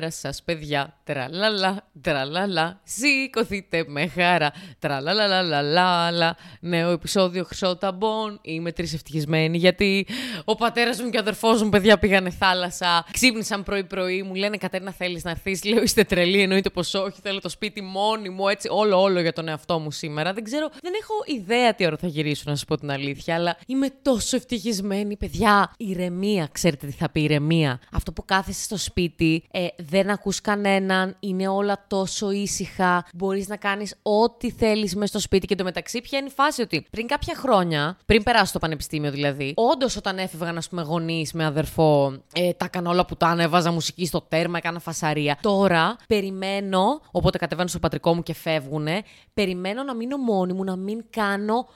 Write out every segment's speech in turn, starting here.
μέρα σας, παιδιά. Τραλαλα, τραλαλα, σηκωθείτε με χαρά. Τραλαλαλαλαλα, νέο επεισόδιο Χρυσό Ταμπών. Είμαι τρεις ευτυχισμένη γιατί ο πατέρας μου και ο αδερφός μου, παιδιά, πήγανε θάλασσα. Ξύπνησαν πρωί-πρωί, μου λένε Κατέρινα θέλεις να έρθεις; Λέω είστε τρελή, εννοείται πως όχι, θέλω το σπίτι μόνη μου, έτσι όλο όλο για τον εαυτό μου σήμερα. Δεν ξέρω, δεν έχω ιδέα τι ώρα θα γυρίσω να σας πω την αλήθεια, αλλά είμαι τόσο ευτυχισμένη, παιδιά. Ηρεμία, ξέρετε τι θα πει ηρεμία. Αυτό που κάθεσαι στο σπίτι, ε, δεν ακούς κανέναν, είναι όλα τόσο ήσυχα, μπορείς να κάνεις ό,τι θέλεις μέσα στο σπίτι και το μεταξύ πια είναι η φάση ότι πριν κάποια χρόνια, πριν περάσω το πανεπιστήμιο δηλαδή, όντως όταν έφευγαν, ας πούμε, γονείς με αδερφό, ε, τα έκανα όλα που τα έβαζα μουσική στο τέρμα, έκανα φασαρία. Τώρα περιμένω, οπότε κατεβαίνω στο πατρικό μου και φεύγουνε, περιμένω να μείνω μόνη μου, να μην κάνω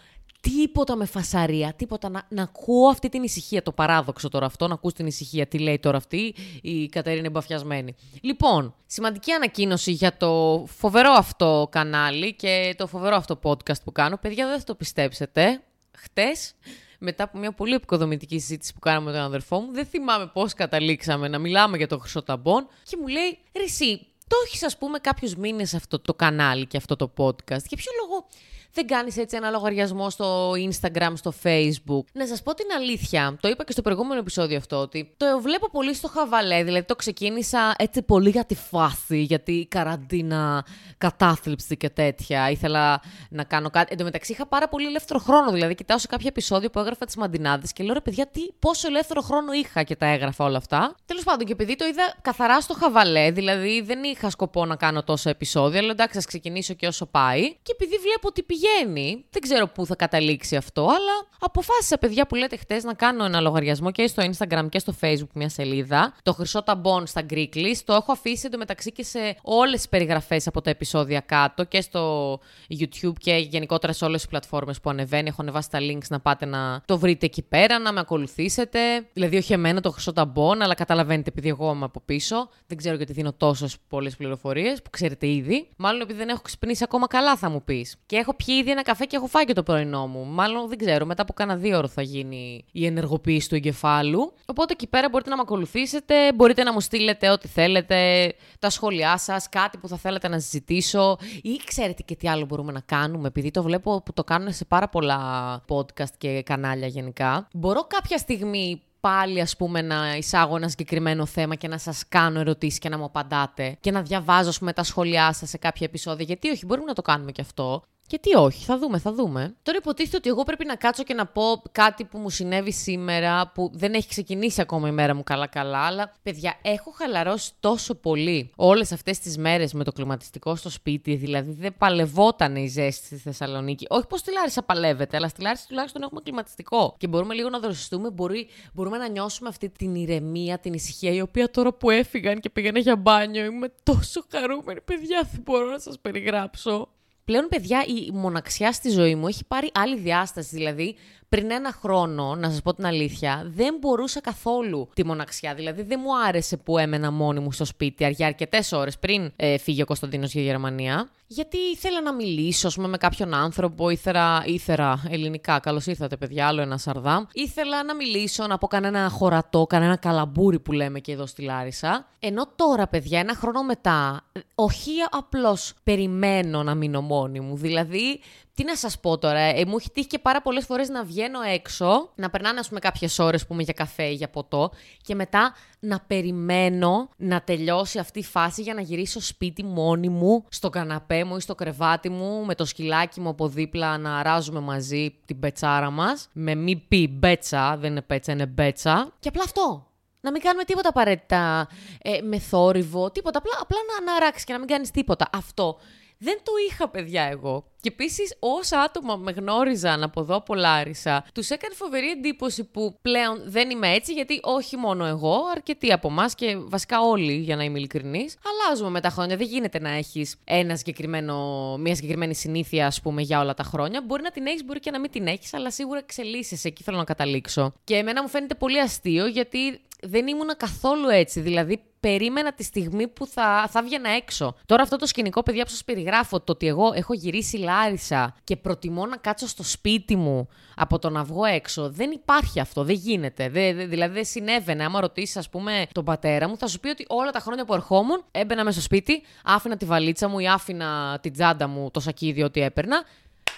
τίποτα με φασαρία, τίποτα. Να, να ακούω αυτή την ησυχία. Το παράδοξο τώρα αυτό, να ακούς την ησυχία. Τι λέει τώρα αυτή, η Κατερίνα εμπαφιασμένη. Λοιπόν, σημαντική ανακοίνωση για το φοβερό αυτό κανάλι και το φοβερό αυτό podcast που κάνω. Παιδιά, δεν θα το πιστέψετε. Χτες, μετά από μια πολύ επικοδομητική συζήτηση που κάναμε με τον αδερφό μου, δεν θυμάμαι πώς καταλήξαμε να μιλάμε για το χρυσό ταμπον και μου λέει, Ρισί, το έχεις ας πούμε κάποιους μήνες αυτό το κανάλι και αυτό το podcast. Για ποιο λόγο δεν κάνεις έτσι ένα λογαριασμό στο Instagram, στο Facebook. Να σας πω την αλήθεια, το είπα και στο προηγούμενο επεισόδιο αυτό, ότι το βλέπω πολύ στο χαβαλέ. Δηλαδή το ξεκίνησα έτσι πολύ για τη φάση, γιατί η καραντίνα, κατάθλιψη και τέτοια. Ήθελα να κάνω κάτι. Εν τω μεταξύ είχα πάρα πολύ ελεύθερο χρόνο. Δηλαδή κοιτάω σε κάποια επεισόδιο που έγραφα τις μαντινάδες και λέω ρε παιδιά, τι, πόσο ελεύθερο χρόνο είχα και τα έγραφα όλα αυτά. Τέλος πάντων, και επειδή το είδα καθαρά στο χαβαλέ, δηλαδή δεν είχα σκοπό να κάνω τόσα επεισόδια, αλλά εντάξει, θα ξεκινήσω και όσο πάει. Και επειδή βλέπω ότι πηγαίνει πηγαίνει. Δεν ξέρω πού θα καταλήξει αυτό, αλλά αποφάσισα, παιδιά που λέτε χτες, να κάνω ένα λογαριασμό και στο Instagram και στο Facebook μια σελίδα. Το χρυσό ταμπών στα Greeklist. Το έχω αφήσει εντωμεταξύ και σε όλες τις περιγραφές από τα επεισόδια κάτω και στο YouTube και γενικότερα σε όλες τις πλατφόρμες που ανεβαίνει. Έχω ανεβάσει τα links να πάτε να το βρείτε εκεί πέρα, να με ακολουθήσετε. Δηλαδή, όχι εμένα το χρυσό ταμπών, αλλά καταλαβαίνετε επειδή εγώ είμαι από πίσω. Δεν ξέρω γιατί δίνω τόσες πολλές πληροφορίες που ξέρετε ήδη. Μάλλον επειδή δεν έχω ξυπνήσει ακόμα καλά, θα μου πεις. Και έχω πιει ήδη ένα καφέ και έχω φάει και το πρωινό μου. Μάλλον δεν ξέρω, μετά από κάνα δύο ώρο θα γίνει η ενεργοποίηση του εγκεφάλου. Οπότε εκεί πέρα μπορείτε να με ακολουθήσετε, μπορείτε να μου στείλετε ό,τι θέλετε, τα σχόλιά σας, κάτι που θα θέλετε να συζητήσω ή ξέρετε και τι άλλο μπορούμε να κάνουμε, επειδή το βλέπω που το κάνουν σε πάρα πολλά podcast και κανάλια γενικά. Μπορώ κάποια στιγμή πάλι ας πούμε να εισάγω ένα συγκεκριμένο θέμα και να σας κάνω ερωτήσεις και να μου απαντάτε και να διαβάζω ας πούμε τα σχόλιά σας σε κάποια επεισόδια. Γιατί όχι, μπορούμε να το κάνουμε και αυτό. Και τι όχι, θα δούμε, θα δούμε. Τώρα υποτίθεται ότι εγώ πρέπει να κάτσω και να πω κάτι που μου συνέβη σήμερα, που δεν έχει ξεκινήσει ακόμα η μέρα μου καλά-καλά, αλλά παιδιά, έχω χαλαρώσει τόσο πολύ όλες αυτές τις μέρες με το κλιματιστικό στο σπίτι, δηλαδή δεν παλευόταν η ζέστη στη Θεσσαλονίκη. Όχι πως στη Λάρισα παλεύεται, αλλά στη Λάρισα τουλάχιστον έχουμε κλιματιστικό. Και μπορούμε λίγο να δροσιστούμε, μπορεί, μπορούμε να νιώσουμε αυτή την ηρεμία, την ησυχία, η οποία τώρα που έφυγαν και πήγανε για μπάνιο, είμαι τόσο χαρούμενη, παιδιά, δεν μπορώ να σας περιγράψω πλέον, παιδιά, η μοναξιά στη ζωή μου έχει πάρει άλλη διάσταση. Δηλαδή, πριν ένα χρόνο, να σας πω την αλήθεια, δεν μπορούσα καθόλου τη μοναξιά. Δηλαδή, δεν μου άρεσε που έμενα μόνη μου στο σπίτι για αρκετές ώρες πριν ε, φύγει ο Κωνσταντίνος για Γερμανία. Γιατί ήθελα να μιλήσω, πούμε, με κάποιον άνθρωπο, ήθελα, ήθελα ελληνικά, καλώς ήρθατε, παιδιά, άλλο ένα σαρδάμ. Ήθελα να μιλήσω, να πω κανένα χωρατό, κανένα καλαμπούρι που λέμε και εδώ στη Λάρισα. Ενώ τώρα, παιδιά, ένα χρόνο μετά, όχι απλώς περιμένω να μείνω μόνη μου. Δηλαδή, τι να σας πω τώρα, ε, μου έχει τύχει και πάρα πολλές φορές να βγαίνω έξω, να περνάνε ας πούμε κάποιες ώρες που είμαι για καφέ ή για ποτό και μετά να περιμένω να τελειώσει αυτή η φάση για να γυρίσω σπίτι μόνη μου, στο καναπέ μου ή στο κρεβάτι μου, με το σκυλάκι μου από δίπλα να αράζουμε μαζί την πετσάρα μας. Με μη πει μπέτσα, δεν είναι πέτσα, είναι μπέτσα. Και απλά αυτό. Να μην κάνουμε τίποτα απαραίτητα ε, με θόρυβο, τίποτα. Απλά, απλά να, να αράξει και να μην κάνεις τίποτα. Αυτό δεν το είχα, παιδιά, εγώ. Και επίσης, όσα άτομα με γνώριζαν από εδώ από Λάρισα, τους έκανε φοβερή εντύπωση που πλέον δεν είμαι έτσι, γιατί όχι μόνο εγώ, αρκετοί από εμάς και βασικά όλοι, για να είμαι ειλικρινής, αλλάζουμε με τα χρόνια. Δεν γίνεται να έχεις ένα συγκεκριμένο, μια συγκεκριμένη συνήθεια, ας πούμε, για όλα τα χρόνια. Μπορεί να την έχεις, μπορεί και να μην την έχεις, αλλά σίγουρα εξελίσσεσαι. Εκεί θέλω να καταλήξω. Και εμένα μου φαίνεται πολύ αστείο, γιατί δεν ήμουνα καθόλου έτσι. Δηλαδή, περίμενα τη στιγμή που θα, θα βγαινα έξω. Τώρα αυτό το σκηνικό, παιδιά, που σας περιγράφω, το ότι εγώ έχω γυρίσει Λάρισα και προτιμώ να κάτσω στο σπίτι μου από το να βγω έξω, δεν υπάρχει αυτό, δεν γίνεται. Δεν, δηλαδή δεν συνέβαινε. Άμα ρωτήσεις, ας πούμε, τον πατέρα μου, θα σου πει ότι όλα τα χρόνια που ερχόμουν, έμπαινα μέσα στο σπίτι, άφηνα τη βαλίτσα μου ή άφηνα την τσάντα μου, το σακίδι ότι έπαιρνα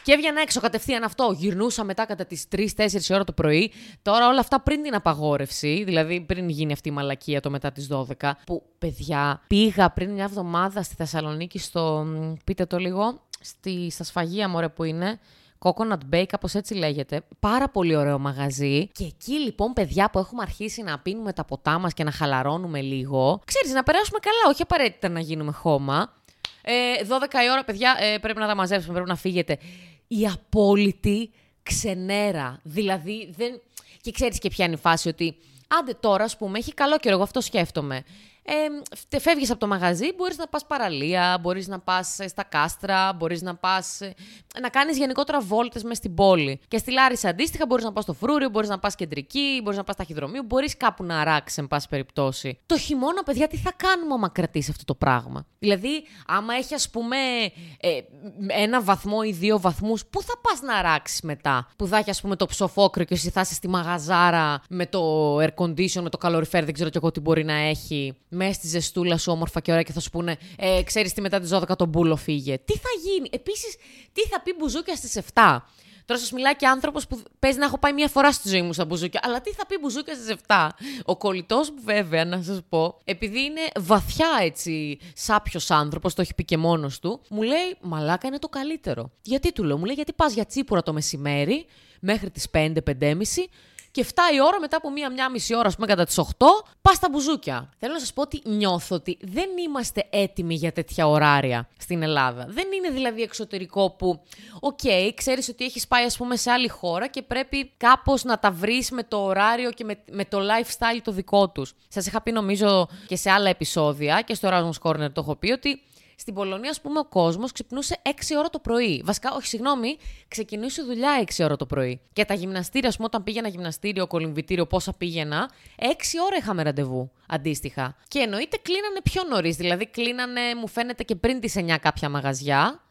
και έβγαινα έξω κατευθείαν αυτό. Γυρνούσα μετά κατά τις 3-4 ώρα το πρωί. Τώρα όλα αυτά πριν την απαγόρευση, δηλαδή πριν γίνει αυτή η μαλακία το μετά τις 12. Που παιδιά, πήγα πριν μια εβδομάδα στη Θεσσαλονίκη στο. πείτε το λίγο. Στη, στα σφαγεία μωρέ που είναι. Coconut Bay, κάπως έτσι λέγεται. Πάρα πολύ ωραίο μαγαζί. Και εκεί λοιπόν, παιδιά που έχουμε αρχίσει να πίνουμε τα ποτά μας και να χαλαρώνουμε λίγο. Ξέρεις, να περάσουμε καλά, όχι απαραίτητα να γίνουμε χώμα. Ε, 12 η ώρα, παιδιά, ε, πρέπει να τα μαζέψουμε, πρέπει να φύγετε η απόλυτη ξενέρα. Δηλαδή, δεν... και ξέρεις και ποια είναι η φάση, ότι άντε τώρα, ας πούμε, έχει καλό καιρό, εγώ αυτό σκέφτομαι ε, φεύγεις από το μαγαζί, μπορείς να πας παραλία, μπορείς να πας ε, στα κάστρα, μπορείς να πας, ε, να κάνεις γενικότερα βόλτες μέσα στην πόλη. Και στη Λάρισα αντίστοιχα μπορείς να πας στο Φρούριο, μπορείς να πας κεντρική, μπορείς να πας στα χειδρομείο, μπορείς κάπου να αράξεις, εν πάση περιπτώσει. Το χειμώνα, παιδιά, τι θα κάνουμε άμα κρατήσει αυτό το πράγμα; Δηλαδή, άμα έχει ας πούμε ε, ένα βαθμό ή δύο βαθμούς, πού θα πας να αράξεις μετά; Που θα έχει ας πούμε το ψοφόκριο και εσύ θα είσαι στη μαγαζάρα με το air condition, με το καλοριφέρ, δεν ξέρω κι εγώ τι μπορεί να έχει μέσα στη ζεστούλα σου όμορφα και ωραία και θα σου πούνε ε, Ξέρεις τι μετά τις 12 τον μπούλο φύγε. Τι θα γίνει; Επίσης, τι θα πει μπουζούκια στις 7. Τώρα σας μιλάει και άνθρωπος που παίζει να έχω πάει μία φορά στη ζωή μου στα μπουζούκια. Αλλά τι θα πει μπουζούκια στις 7. Ο κολλητός μου, βέβαια, να σας πω, επειδή είναι βαθιά έτσι σάπιος άνθρωπος, το έχει πει και μόνος του, μου λέει Μαλάκα είναι το καλύτερο. Γιατί του λέω, μου λέει Γιατί πας για τσίπουρα το μεσημέρι μέχρι τις 5-5.30 και 7 η ώρα μετά από μία-μία μισή ώρα, ας πούμε, κατά τις 8, πας στα μπουζούκια. Θέλω να σας πω ότι νιώθω ότι δεν είμαστε έτοιμοι για τέτοια ωράρια στην Ελλάδα. Δεν είναι δηλαδή εξωτερικό που, OK, okay, ξέρεις ότι έχεις πάει, ας πούμε, σε άλλη χώρα και πρέπει κάπως να τα βρεις με το ωράριο και με, με το lifestyle το δικό τους. Σας είχα πει, νομίζω, και σε άλλα επεισόδια και στο Erasmus Corner το έχω πει ότι στην Πολωνία, ας πούμε, ο κόσμος ξυπνούσε 6 ώρα το πρωί. Βασικά, όχι, συγγνώμη, ξεκινούσε δουλειά 6 ώρα το πρωί. Και τα γυμναστήρια, ας πούμε, όταν πήγαινα γυμναστήριο, κολυμβητήριο, πόσα πήγαινα, 6 ώρα είχαμε ραντεβού αντίστοιχα. Και εννοείται κλείνανε πιο νωρίς. Δηλαδή, κλείνανε, μου φαίνεται, και πριν τις 9 κάποια μαγαζιά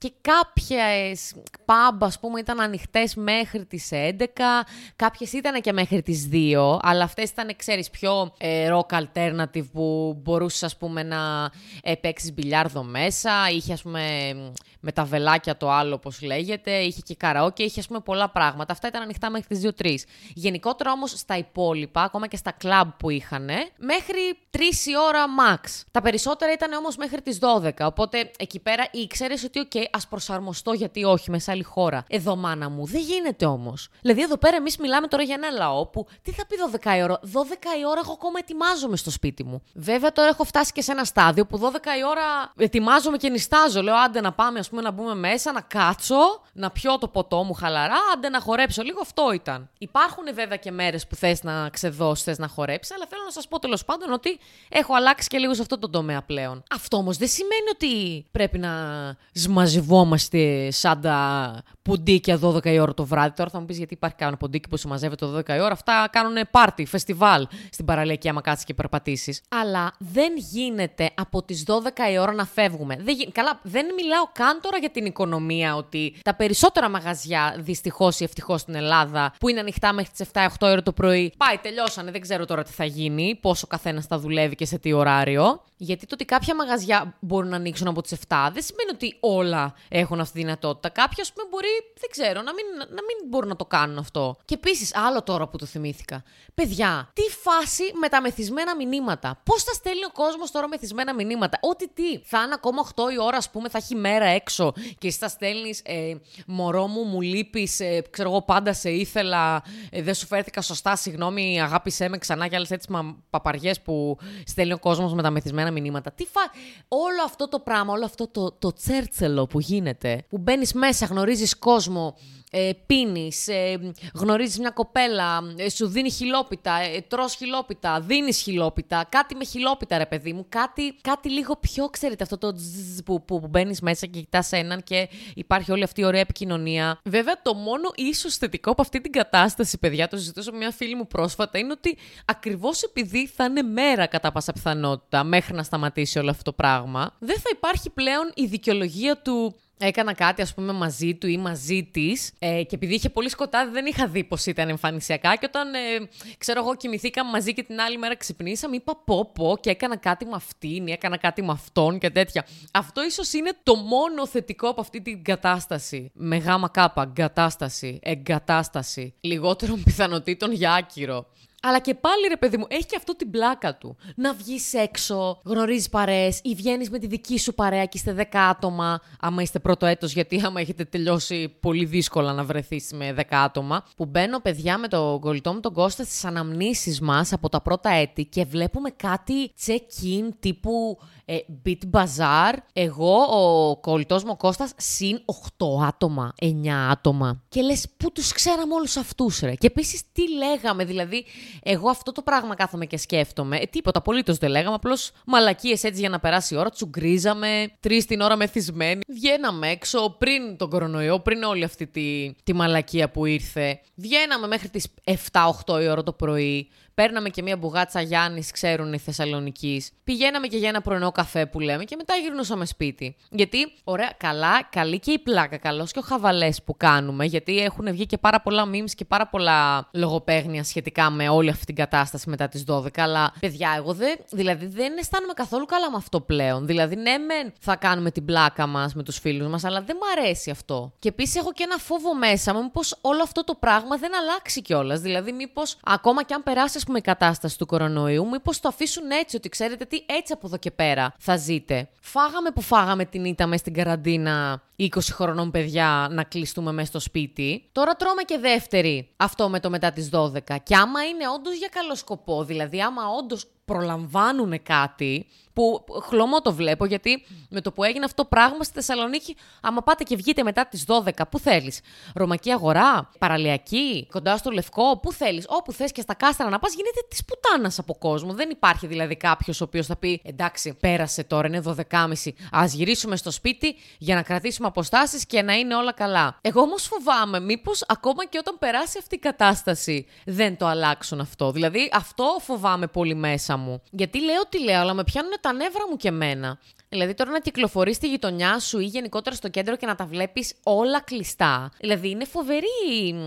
και κάποιες pub, ας πούμε, ήταν ανοιχτές μέχρι τις 11, κάποιες ήταν και μέχρι τις 2, αλλά αυτές ήταν, ξέρεις, πιο ε, rock alternative που μπορούσες, ας πούμε, να ε, παίξεις μπιλιάρδο μέσα, είχε, ας πούμε, με τα βελάκια το άλλο, όπως λέγεται, είχε και καραόκε, είχε, ας πούμε, πολλά πράγματα. Αυτά ήταν ανοιχτά μέχρι τις 2-3. Γενικότερα όμως στα υπόλοιπα, ακόμα και στα κλαμπ που είχαν, μέχρι 3 η ώρα max. Τα περισσότερα ήταν όμως μέχρι τις 12, οπότε εκεί πέρα ήξερες ότι, ok, ας προσαρμοστώ γιατί όχι, μέσα άλλη χώρα. Εδώ, μάνα μου, δεν γίνεται όμως. Δηλαδή, εδώ πέρα εμείς μιλάμε τώρα για ένα λαό που τι θα πει 12 η ώρα; 12 η ώρα εγώ ακόμα ετοιμάζομαι στο σπίτι μου. Βέβαια, τώρα έχω φτάσει και σε ένα στάδιο που 12 η ώρα ετοιμάζομαι και νιστάζω. Λέω, άντε να πάμε, ας πούμε, να μπούμε μέσα, να κάτσω, να πιω το ποτό μου χαλαρά, άντε να χορέψω λίγο. Αυτό ήταν. Υπάρχουν βέβαια και μέρες που θες να ξεδώσεις, θες να χορέψεις, αλλά θέλω να σας πω τέλος πάντων ότι έχω αλλάξει και λίγο σε αυτό το τομέα πλέον. Αυτό όμως δεν σημαίνει ότι πρέπει να σμαζευόμαστε μαζευόμαστε σαν τα ποντίκια 12 η ώρα το βράδυ. Τώρα θα μου πεις γιατί υπάρχει κανένα ποντίκι που σου μαζεύεται 12 η ώρα. Αυτά κάνουν πάρτι, φεστιβάλ στην παραλιακή άμα κάτσει και περπατήσεις. Αλλά δεν γίνεται από τις 12 η ώρα να φεύγουμε. Δεν γι... Καλά, δεν μιλάω καν τώρα για την οικονομία ότι τα περισσότερα μαγαζιά δυστυχώς ή ευτυχώς στην Ελλάδα που είναι ανοιχτά μέχρι τις 7-8 ώρα το πρωί. Πάει, τελειώσανε. Δεν ξέρω τώρα τι θα γίνει, πόσο καθένας θα δουλεύει και σε τι ωράριο. Γιατί το ότι κάποια μαγαζιά μπορούν να ανοίξουν από τις 7 δεν σημαίνει ότι όλα έχουν αυτή τη δυνατότητα. Κάποιοι, ας πούμε, μπορεί, δεν ξέρω, να μην, να μην μπορούν να το κάνουν αυτό. Και επίσης, άλλο τώρα που το θυμήθηκα. Παιδιά, τι φάση με τα μεθυσμένα μηνύματα. Πώς θα στέλνει ο κόσμος τώρα μεθυσμένα μηνύματα. Ό,τι τι. Θα είναι ακόμα 8 η ώρα, ας πούμε, θα έχει μέρα έξω και εσύ θα στέλνεις ε, Μωρό μου, μου λείπεις, ε, ξέρω εγώ, πάντα σε ήθελα, ε, δεν σου φέρθηκα σωστά, συγγνώμη, αγάπησέ με ξανά και άλλες έτσι παπαριές που στέλνει ο κόσμος με τα μεθυσμένα μηνύματα. Τι φα... Όλο αυτό το πράγμα, όλο αυτό το, το τσέρτσελο που γίνεται. Που μπαίνεις μέσα, γνωρίζεις κόσμο, ε, πίνεις, ε, γνωρίζεις μια κοπέλα, ε, σου δίνει χιλόπιτα, ε, τρώ χιλόπιτα, δίνεις χιλόπιτα, κάτι με χιλόπιτα, ρε παιδί μου. Κάτι, κάτι λίγο πιο, ξέρετε, αυτό το τζζζ που, που, που μπαίνεις μέσα και κοιτάς έναν και υπάρχει όλη αυτή η ωραία επικοινωνία. Βέβαια, το μόνο ίσως θετικό από αυτή την κατάσταση, παιδιά, το συζητούσα με μια φίλη μου πρόσφατα, είναι ότι ακριβώς επειδή θα είναι μέρα κατά πάσα πιθανότητα μέχρι να σταματήσει όλο αυτό το πράγμα, δεν θα υπάρχει πλέον η δικαιολογία του έκανα κάτι, ας πούμε, μαζί του ή μαζί της. Ε, και επειδή είχε πολύ σκοτάδι, δεν είχα δει πως ήταν εμφανισιακά. Και όταν, ε, ξέρω εγώ, κοιμηθήκαμε μαζί και την άλλη μέρα ξυπνήσαμε, είπα πω πω και έκανα κάτι με αυτήν ή έκανα κάτι με αυτόν και τέτοια. Αυτό ίσως είναι το μόνο θετικό από αυτή την κατάσταση. Με γάμα κάπα, κατάσταση, εγκατάσταση. Λιγότερων πιθανότητων για άκυρο. Αλλά και πάλι ρε παιδί μου, έχει και αυτό την πλάκα του. Να βγεις έξω, γνωρίζεις παρέες ή βγαίνεις με τη δική σου παρέα και είστε 10 άτομα, άμα είστε πρώτο έτος, γιατί άμα έχετε τελειώσει πολύ δύσκολα να βρεθείς με 10 άτομα. Που μπαίνω, παιδιά, με τον κολλητό μου τον Κώστα στις αναμνήσεις μας από τα πρώτα έτη και βλέπουμε κάτι check-in τύπου ε, Beat Bazaar, εγώ, ο κολλητός μου ο Κώστας, συν 8 άτομα, 9 άτομα. Και λες, πού τους ξέραμε όλους αυτούς, ρε; Και επίσης τι λέγαμε, δηλαδή, εγώ αυτό το πράγμα κάθομαι και σκέφτομαι. Ε, τίποτα απολύτως δεν λέγαμε, απλώς μαλακίες έτσι για να περάσει η ώρα, τσουγκρίζαμε, τρεις την ώρα μεθυσμένοι. Βγαίναμε έξω πριν τον κορονοϊό, πριν όλη αυτή τη, τη μαλακία που ήρθε. Βγαίναμε μέχρι τις 7-8 η ώρα το πρωί. Παίρναμε και μία μπουγάτσα Γιάννης, ξέρουν οι Θεσσαλονίκη. Πηγαίναμε και για ένα πρωινό καφέ που λέμε και μετά γυρνούσαμε σπίτι. Γιατί, ωραία, καλά, καλή και η πλάκα, καλός και ο χαβαλές που κάνουμε. Γιατί έχουν βγει και πάρα πολλά memes και πάρα πολλά λογοπαίγνια σχετικά με όλη αυτή την κατάσταση μετά τις 12. Αλλά, παιδιά, εγώ δεν, δηλαδή, δεν αισθάνομαι καθόλου καλά με αυτό πλέον. Δηλαδή, ναι, μεν θα κάνουμε την πλάκα μας με τους φίλους μας, αλλά δεν μου αρέσει αυτό. Και επίσης έχω και ένα φόβο μέσα μου, μήπως όλο αυτό το πράγμα δεν αλλάξει κιόλας. Δηλαδή, μήπως ακόμα κι αν περάσει, πούμε, η κατάσταση του κορονοϊού, μήπως το αφήσουν έτσι, ότι ξέρετε τι, έτσι από εδώ και πέρα θα ζείτε. Φάγαμε που φάγαμε την ήττα μες στην καραντίνα 20 χρονών παιδιά να κλειστούμε μέσα στο σπίτι. Τώρα τρώμε και δεύτερη αυτό με το μετά τις 12. Και άμα είναι όντως για καλό σκοπό, δηλαδή άμα όντως προλαμβάνουν κάτι, που χλωμό το βλέπω, γιατί με το που έγινε αυτό το πράγμα στη Θεσσαλονίκη, άμα πάτε και βγείτε μετά τις 12, πού θέλεις; Ρωμακή αγορά, παραλιακή, κοντά στο λευκό, πού θέλεις; Όπου θες και στα κάστρα να πας, γίνεται της πουτάνας από κόσμο. Δεν υπάρχει δηλαδή κάποιος ο οποίος θα πει εντάξει, πέρασε τώρα, είναι 12.30. Α γυρίσουμε στο σπίτι για να κρατήσουμε αποστάσεις και να είναι όλα καλά. Εγώ όμως φοβάμαι, μήπως ακόμα και όταν περάσει αυτή η κατάσταση δεν το αλλάξουν αυτό. Δηλαδή αυτό φοβάμαι πολύ μέσα μου. Γιατί λέω τι λέω, αλλά με πιάνουν τα νεύρα μου και εμένα. Δηλαδή τώρα να κυκλοφορείς στη γειτονιά σου ή γενικότερα στο κέντρο και να τα βλέπεις όλα κλειστά. Δηλαδή είναι φοβερή.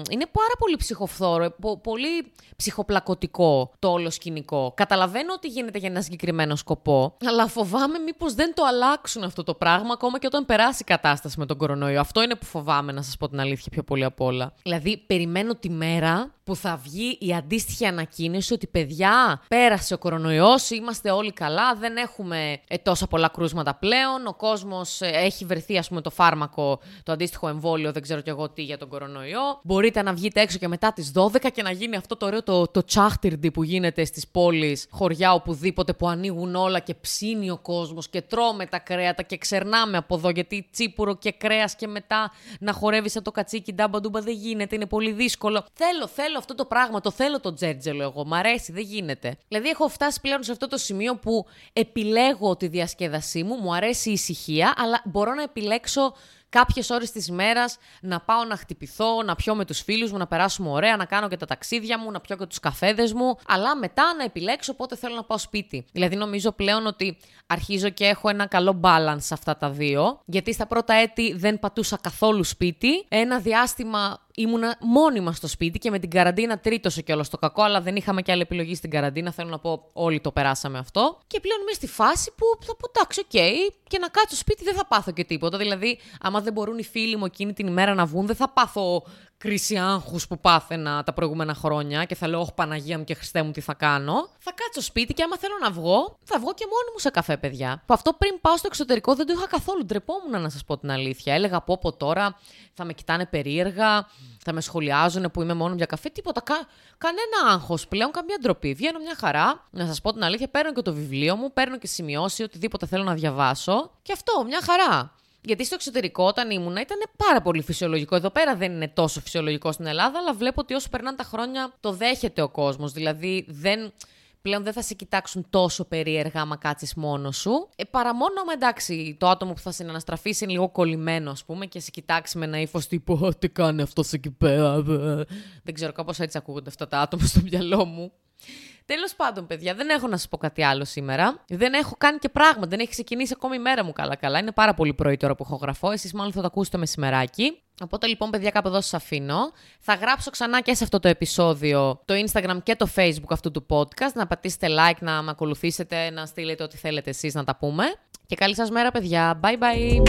Είναι πάρα πολύ ψυχοφθόρο, πολύ ψυχοπλακωτικό το όλο σκηνικό. Καταλαβαίνω ότι γίνεται για ένα συγκεκριμένο σκοπό, αλλά φοβάμαι μήπως δεν το αλλάξουν αυτό το πράγμα ακόμα και όταν περάσει η κατάσταση με τον κορονοϊό. Αυτό είναι που φοβάμαι, να σας πω την αλήθεια πιο πολύ απ' όλα. Δηλαδή, περιμένω τη μέρα που θα βγει η αντίστοιχη ανακοίνωση ότι παιδιά, πέρασε ο κορονοϊός, είμαστε όλοι καλά, δεν έχουμε ε, τόσα πολλά κρούσματα πλέον, ο κόσμος ε, έχει βρεθεί ας πούμε το φάρμακο, το αντίστοιχο εμβόλιο, δεν ξέρω κι εγώ τι για τον κορονοϊό. Μπορείτε να βγείτε έξω και μετά τις 12 και να γίνει αυτό το ωραίο το, το τσάχτυρντι που γίνεται στις πόλεις, χωριά οπουδήποτε που ανοίγουν όλα και ψήνει ο κόσμος και τρώμε τα κρέατα και ξερνάμε από εδώ γιατί τσίπουρο και κρέας και μετά να χορεύει το κατσίκι ντάμπα ντούμπα δεν γίνεται, είναι πολύ δύσκολο. Θέλω, θέλω θέλω αυτό το πράγμα, το θέλω το τζέρτζελο εγώ. Μ' αρέσει, δεν γίνεται. Δηλαδή, έχω φτάσει πλέον σε αυτό το σημείο που επιλέγω τη διασκέδασή μου, μου αρέσει η ησυχία, αλλά μπορώ να επιλέξω κάποιες ώρες της ημέρα να πάω να χτυπηθώ, να πιω με τους φίλους μου, να περάσουμε ωραία, να κάνω και τα ταξίδια μου, να πιω και τους καφέδες μου, αλλά μετά να επιλέξω πότε θέλω να πάω σπίτι. Δηλαδή, νομίζω πλέον ότι αρχίζω και έχω ένα καλό balance σε αυτά τα δύο, γιατί στα πρώτα έτη δεν πατούσα καθόλου σπίτι. Ένα διάστημα ήμουνα μόνιμα στο σπίτι και με την καραντίνα τρίτωσε κιόλας το κακό, αλλά δεν είχαμε και άλλη επιλογή στην καραντίνα. Θέλω να πω, όλοι το περάσαμε αυτό. Και πλέον είμαι στη φάση που θα πω, εντάξει, OK, okay, και να κάτσω σπίτι δεν θα πάθω και τίποτα. Δηλαδή, άμα δεν μπορούν οι φίλοι μου εκείνη την ημέρα να βγουν, δεν θα πάθω κρίση άγχους που πάθαινα τα προηγούμενα χρόνια και θα λέω, Όχι, Παναγία μου και Χριστέ μου, τι θα κάνω. Θα κάτσω σπίτι και άμα θέλω να βγω, θα βγω και μόνη μου σε καφέ, παιδιά. Που αυτό πριν πάω στο εξωτερικό δεν το είχα καθόλου. Ντρεπόμουν να σας πω την αλήθεια. Έλεγα, Πω, πω τώρα θα με κοιτάνε περίεργα, θα με σχολιάζουν που είμαι μόνο για καφέ. Τίποτα. Κα... Κανένα άγχος πλέον, καμία ντροπή. Βγαίνω μια χαρά. Να σας πω την αλήθεια, παίρνω και το βιβλίο μου, παίρνω και σημειώσει οτιδήποτε θέλω να διαβάσω. Και αυτό, μια χαρά. Γιατί στο εξωτερικό, όταν ήμουνα, ήταν πάρα πολύ φυσιολογικό. Εδώ πέρα δεν είναι τόσο φυσιολογικό στην Ελλάδα, αλλά βλέπω ότι όσο περνάνε τα χρόνια το δέχεται ο κόσμος. Δηλαδή δεν πλέον δεν θα σε κοιτάξουν τόσο περίεργα άμα κάτσεις μόνος σου. Ε, παρά μόνο άμα εντάξει, το άτομο που θα σε αναστραφεί είναι λίγο κολλημένο, ας πούμε, και σε κοιτάξει με ένα ύφος τύπου Τι κάνει αυτός εκεί πέρα. Δεν ξέρω, κάπως έτσι ακούγονται αυτά τα άτομα στο μυαλό μου. Τέλος πάντων, παιδιά, δεν έχω να σας πω κάτι άλλο σήμερα. Δεν έχω κάνει και πράγμα. Δεν έχει ξεκινήσει ακόμη η μέρα μου καλά-καλά. Είναι πάρα πολύ πρωί τώρα που έχω γραφώ. Εσείς μάλλον θα το ακούσετε μεσημεράκι. Οπότε λοιπόν, παιδιά, κάπου εδώ σας αφήνω. Θα γράψω ξανά και σε αυτό το επεισόδιο το Instagram και το Facebook αυτού του podcast. Να πατήσετε like, να με ακολουθήσετε, να στείλετε ό,τι θέλετε εσείς να τα πούμε. Και καλή σας μέρα, παιδιά. Bye bye.